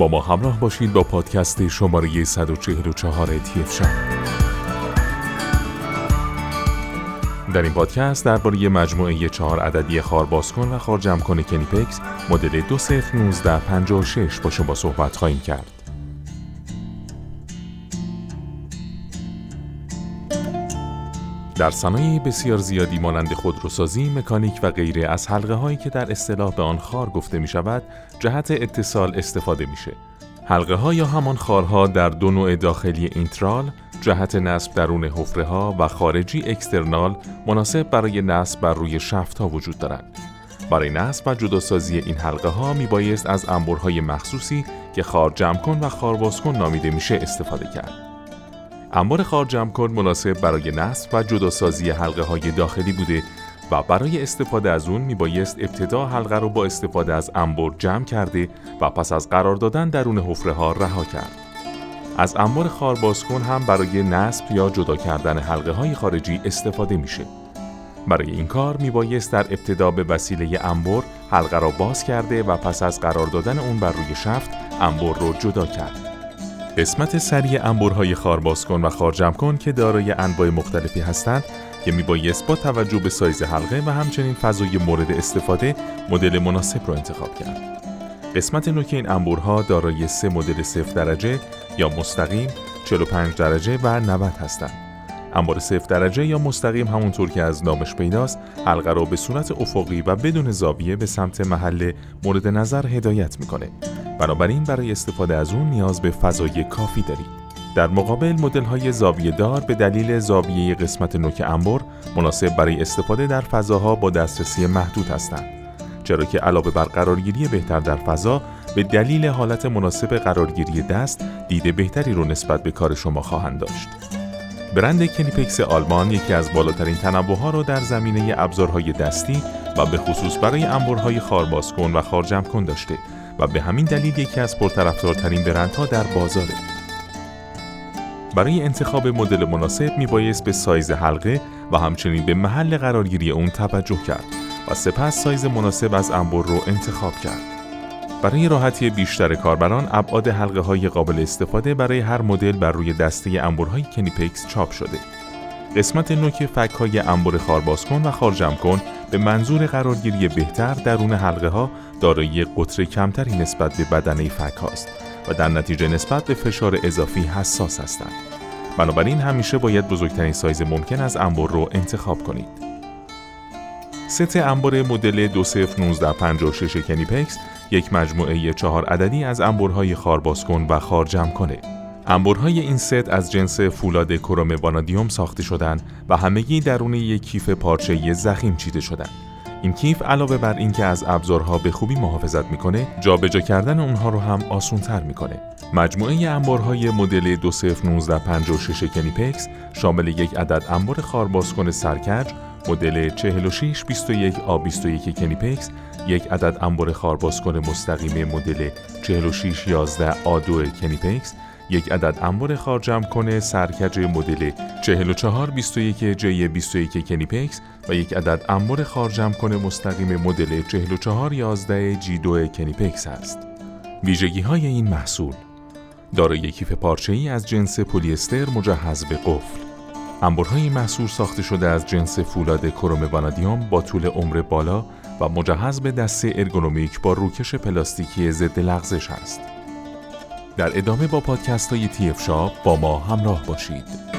با ما همراه باشید با پادکست شماره 144 تیف در این پادکست درباره مجموعه چهار عددی خار باز کن و خار جمع کن کنیپکس مدل 201956 با شما صحبت خواهیم کرد. در صنایع بسیار زیادی مانند خودروسازی، مکانیک و غیره از حلقه هایی که در اصطلاح به آن خار گفته می شود، جهت اتصال استفاده میشه. حلقه ها یا همان خارها در دو نوع داخلی اینترال، جهت نصب درون حفره ها و خارجی اکسترنال مناسب برای نصب بر روی شفت ها وجود دارند. برای نصب و جداسازی این حلقه ها می بایست از انبرهای مخصوصی که خار جمع کن و خار باز کن نامیده میشه استفاده کرد. انبار خار جمع کن مناسب برای نصب و جداسازی حلقه های داخلی بوده و برای استفاده از اون میبایست ابتدا حلقه رو با استفاده از انبر جمع کرده و پس از قرار دادن درون حفره ها رها کرد. از انبار خار باز کن هم برای نصب یا جدا کردن حلقه های خارجی استفاده میشه. برای این کار میبایست در ابتدا به وسیله انبر حلقه را باز کرده و پس از قرار دادن اون بر روی شفت انبر رو جدا کرد. قسمت سریع انبرهای خارباز کن و خارجم کن که دارای انواع مختلفی هستند که میبایست با توجه به سایز حلقه و همچنین فضای مورد استفاده مدل مناسب را انتخاب کرد. قسمت نوک این انبرها دارای سه مدل صفر درجه یا مستقیم، 45 درجه و 90 هستند. انبار صفر درجه یا مستقیم همونطور که از نامش پیداست حلقه را به صورت افقی و بدون زاویه به سمت محل مورد نظر هدایت می‌کنه بنابراین برای استفاده از اون نیاز به فضای کافی دارید. در مقابل مدل های زاویه دار به دلیل زاویه قسمت نوک انبر مناسب برای استفاده در فضاها با دسترسی محدود هستند. چرا که علاوه بر قرارگیری بهتر در فضا به دلیل حالت مناسب قرارگیری دست دید بهتری رو نسبت به کار شما خواهند داشت. برند کنیپکس آلمان یکی از بالاترین تنوع ها را در زمینه ابزارهای دستی و به خصوص برای انبرهای خارباز کن و خارجم کن داشته و به همین دلیل یکی از پرطرفدارترین برندها در بازاره. برای انتخاب مدل مناسب میبایست به سایز حلقه و همچنین به محل قرارگیری اون توجه کرد و سپس سایز مناسب از انبر رو انتخاب کرد. برای راحتی بیشتر کاربران ابعاد حلقه های قابل استفاده برای هر مدل بر روی دسته انبرهای کنیپکس چاپ شده. قسمت نوک فک های انبر خارباز کن و خارجم کن به منظور قرارگیری بهتر درون حلقه ها دارای قطر کمتری نسبت به بدنه فک هاست و در نتیجه نسبت به فشار اضافی حساس هستند. بنابراین همیشه باید بزرگترین سایز ممکن از انبر رو انتخاب کنید. ست انبر مدل 201956 کنیپکس یک مجموعه چهار عددی از انبرهای خارباز کن و خارجمع‌کنه. انبرهای این ست از جنس فولاد کروم وانادیوم ساخته شدند و همگی درون یک کیف پارچه زخیم چیده شدند. این کیف علاوه بر اینکه از ابزارها به خوبی محافظت می‌کنه، جابجا کردن اونها رو هم آسونتر می‌کنه. مجموعه انبارهای مدل 201956 کنیپکس شامل یک عدد انبار خاربازکن سرکج، مدل 4621 A21 کنیپکس، یک عدد انبار خاربازکن مستقیم مدل 4611 A2 کنیپکس، یک عدد انبر خارجمع‌کن سرکج مدل 4421 J 21 کنیپکس و یک عدد انبر خارجمع‌کن مستقیم مدل 4411 J 2 کنیپکس است. ویژگی های این محصول دارای کیف پارچه ای از جنس پلی‌استر مجهز به قفل. انبرهای محصول ساخته شده از جنس فولاد کروم وانادیوم با طول عمر بالا و مجهز به دسته ارگونومیک با روکش پلاستیکی ضد لغزش است. در ادامه با پادکست های تی شاب با ما همراه باشید.